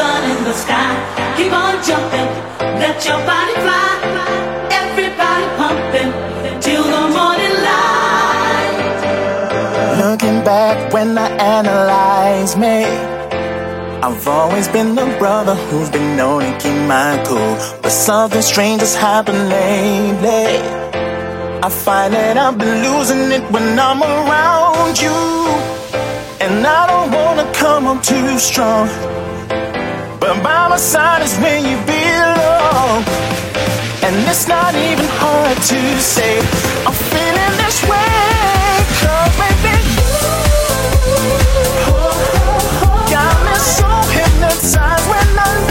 sun in the sky. Keep on jumping, let your body fly. Everybody pumping till the morning light. Looking back when I analyze me. I've always been the brother who's been known to keep my cool. But something strange has happened lately. I find that I've been losing it when I'm around you. And I don't wanna come on too strong. By my side is where you belong. And it's not even hard to say. I'm feeling this way. Cause baby, got me so hypnotized when I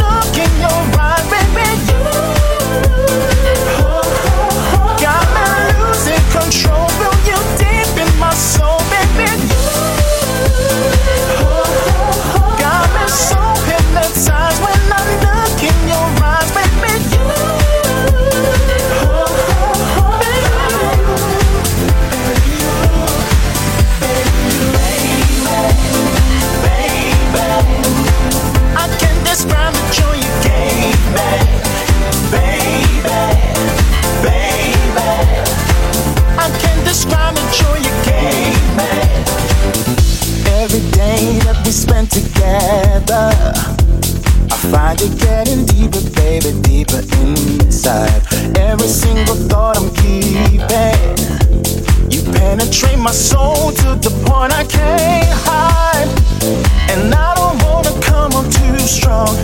together, I find it getting deeper, baby, deeper inside. Every single thought I'm keeping, you penetrate my soul to the point I can't hide. And I don't wanna come on too strong,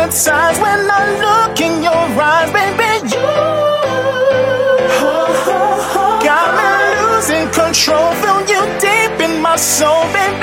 hypnotized when I look in your eyes, baby. You got me losing control, feel you deep in my soul, baby.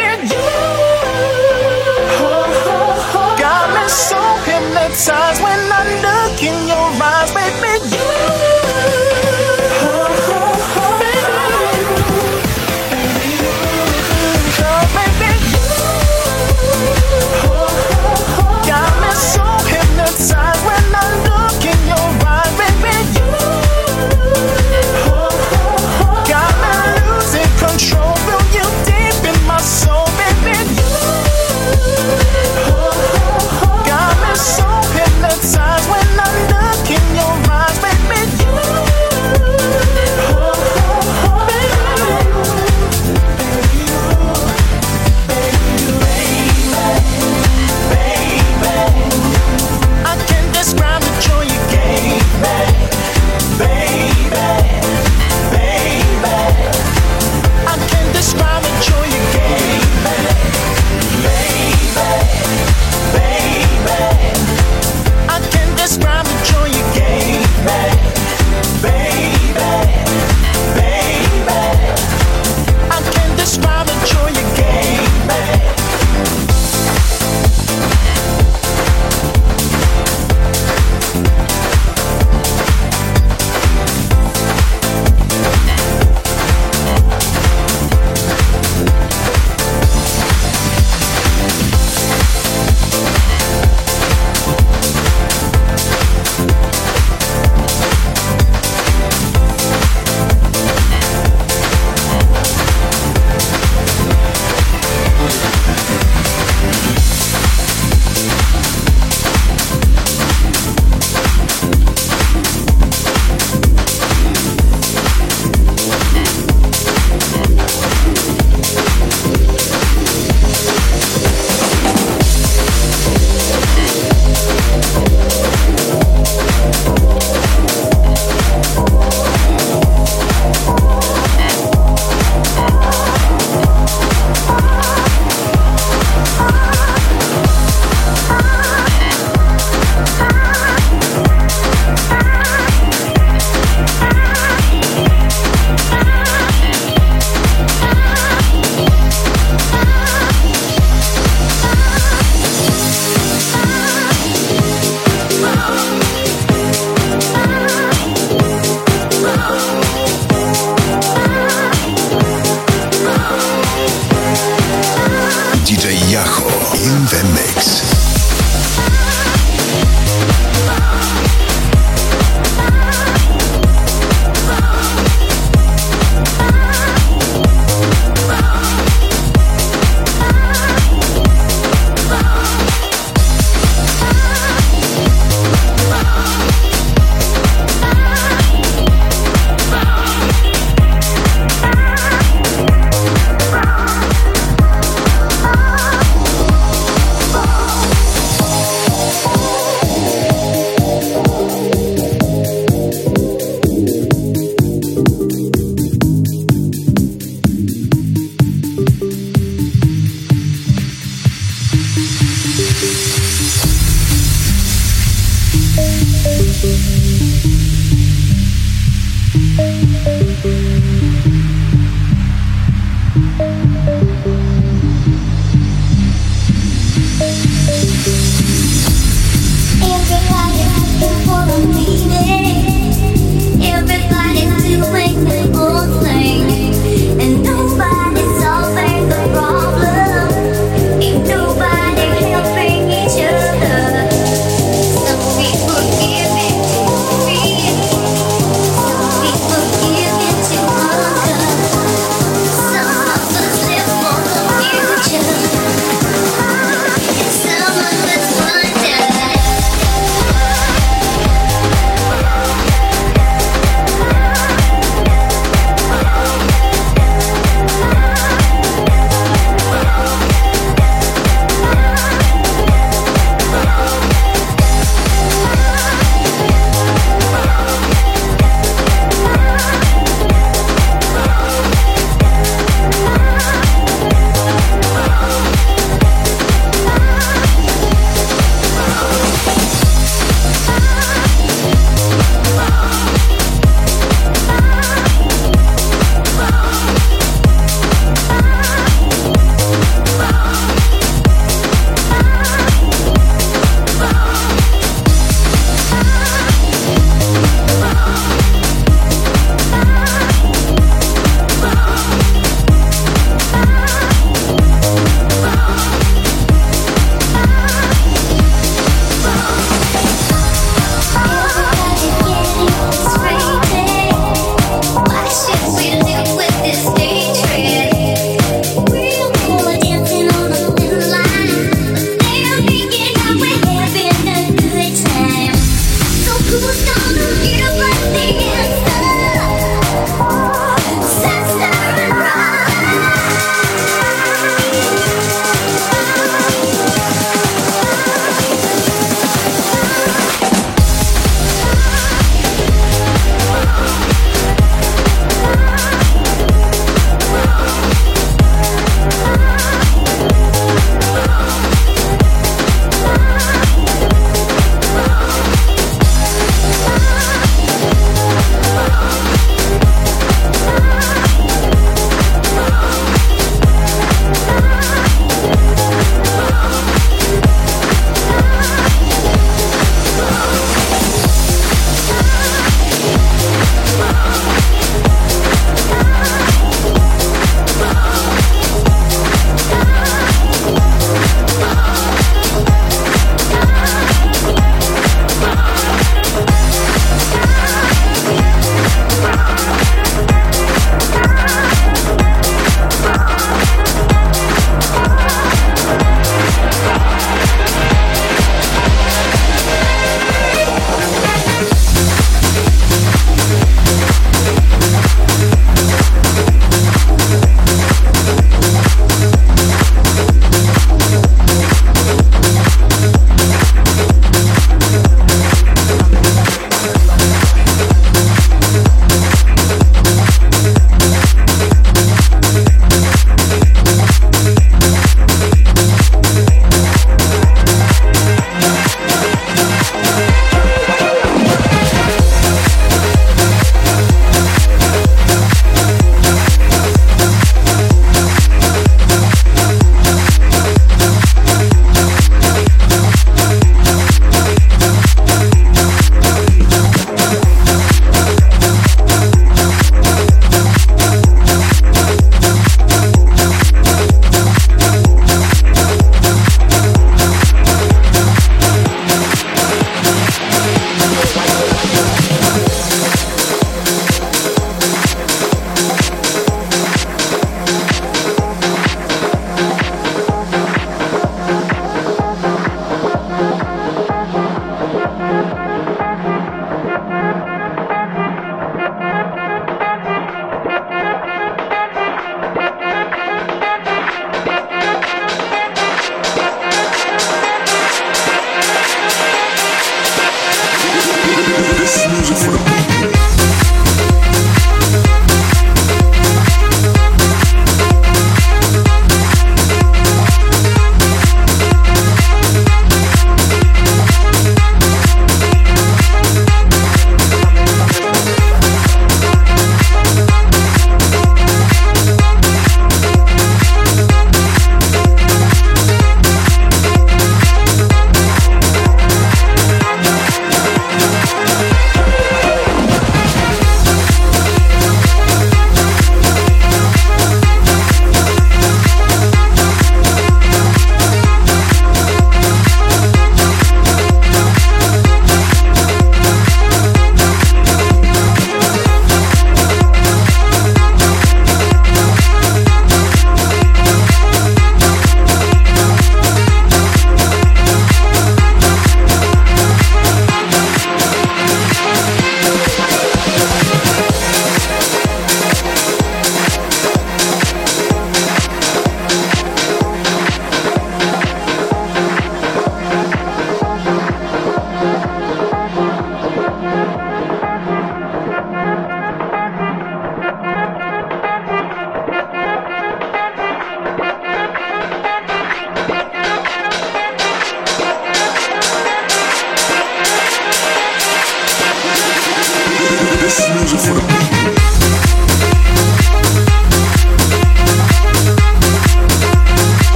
くもしかぬけ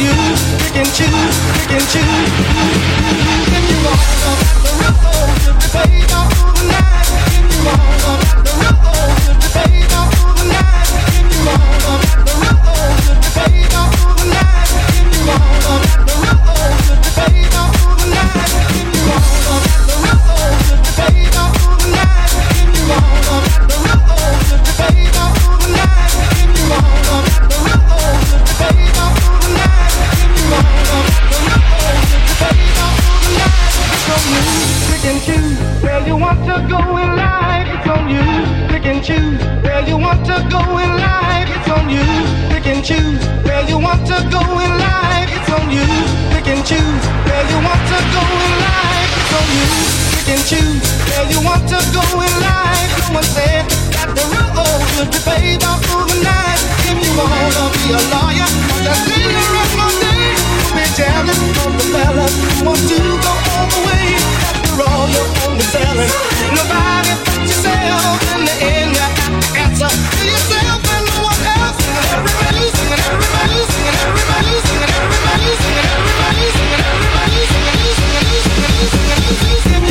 you, pick and choose, pick and choose. If you want to the rhythm, if you the night, if you want you, choose where you want to go in life. No one said that the be. If you wanna be a lawyer, day, be jealous of the who want to go all the way. After all, you're only selling nobody but yourself. In the end, you answer to yourself and no one else. Everybody's singing, everybody's singing, everybody's singing, everybody's singing.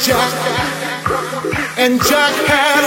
Jack, and Jack has.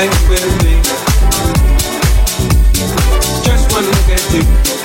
Alright with me. Just one look at you.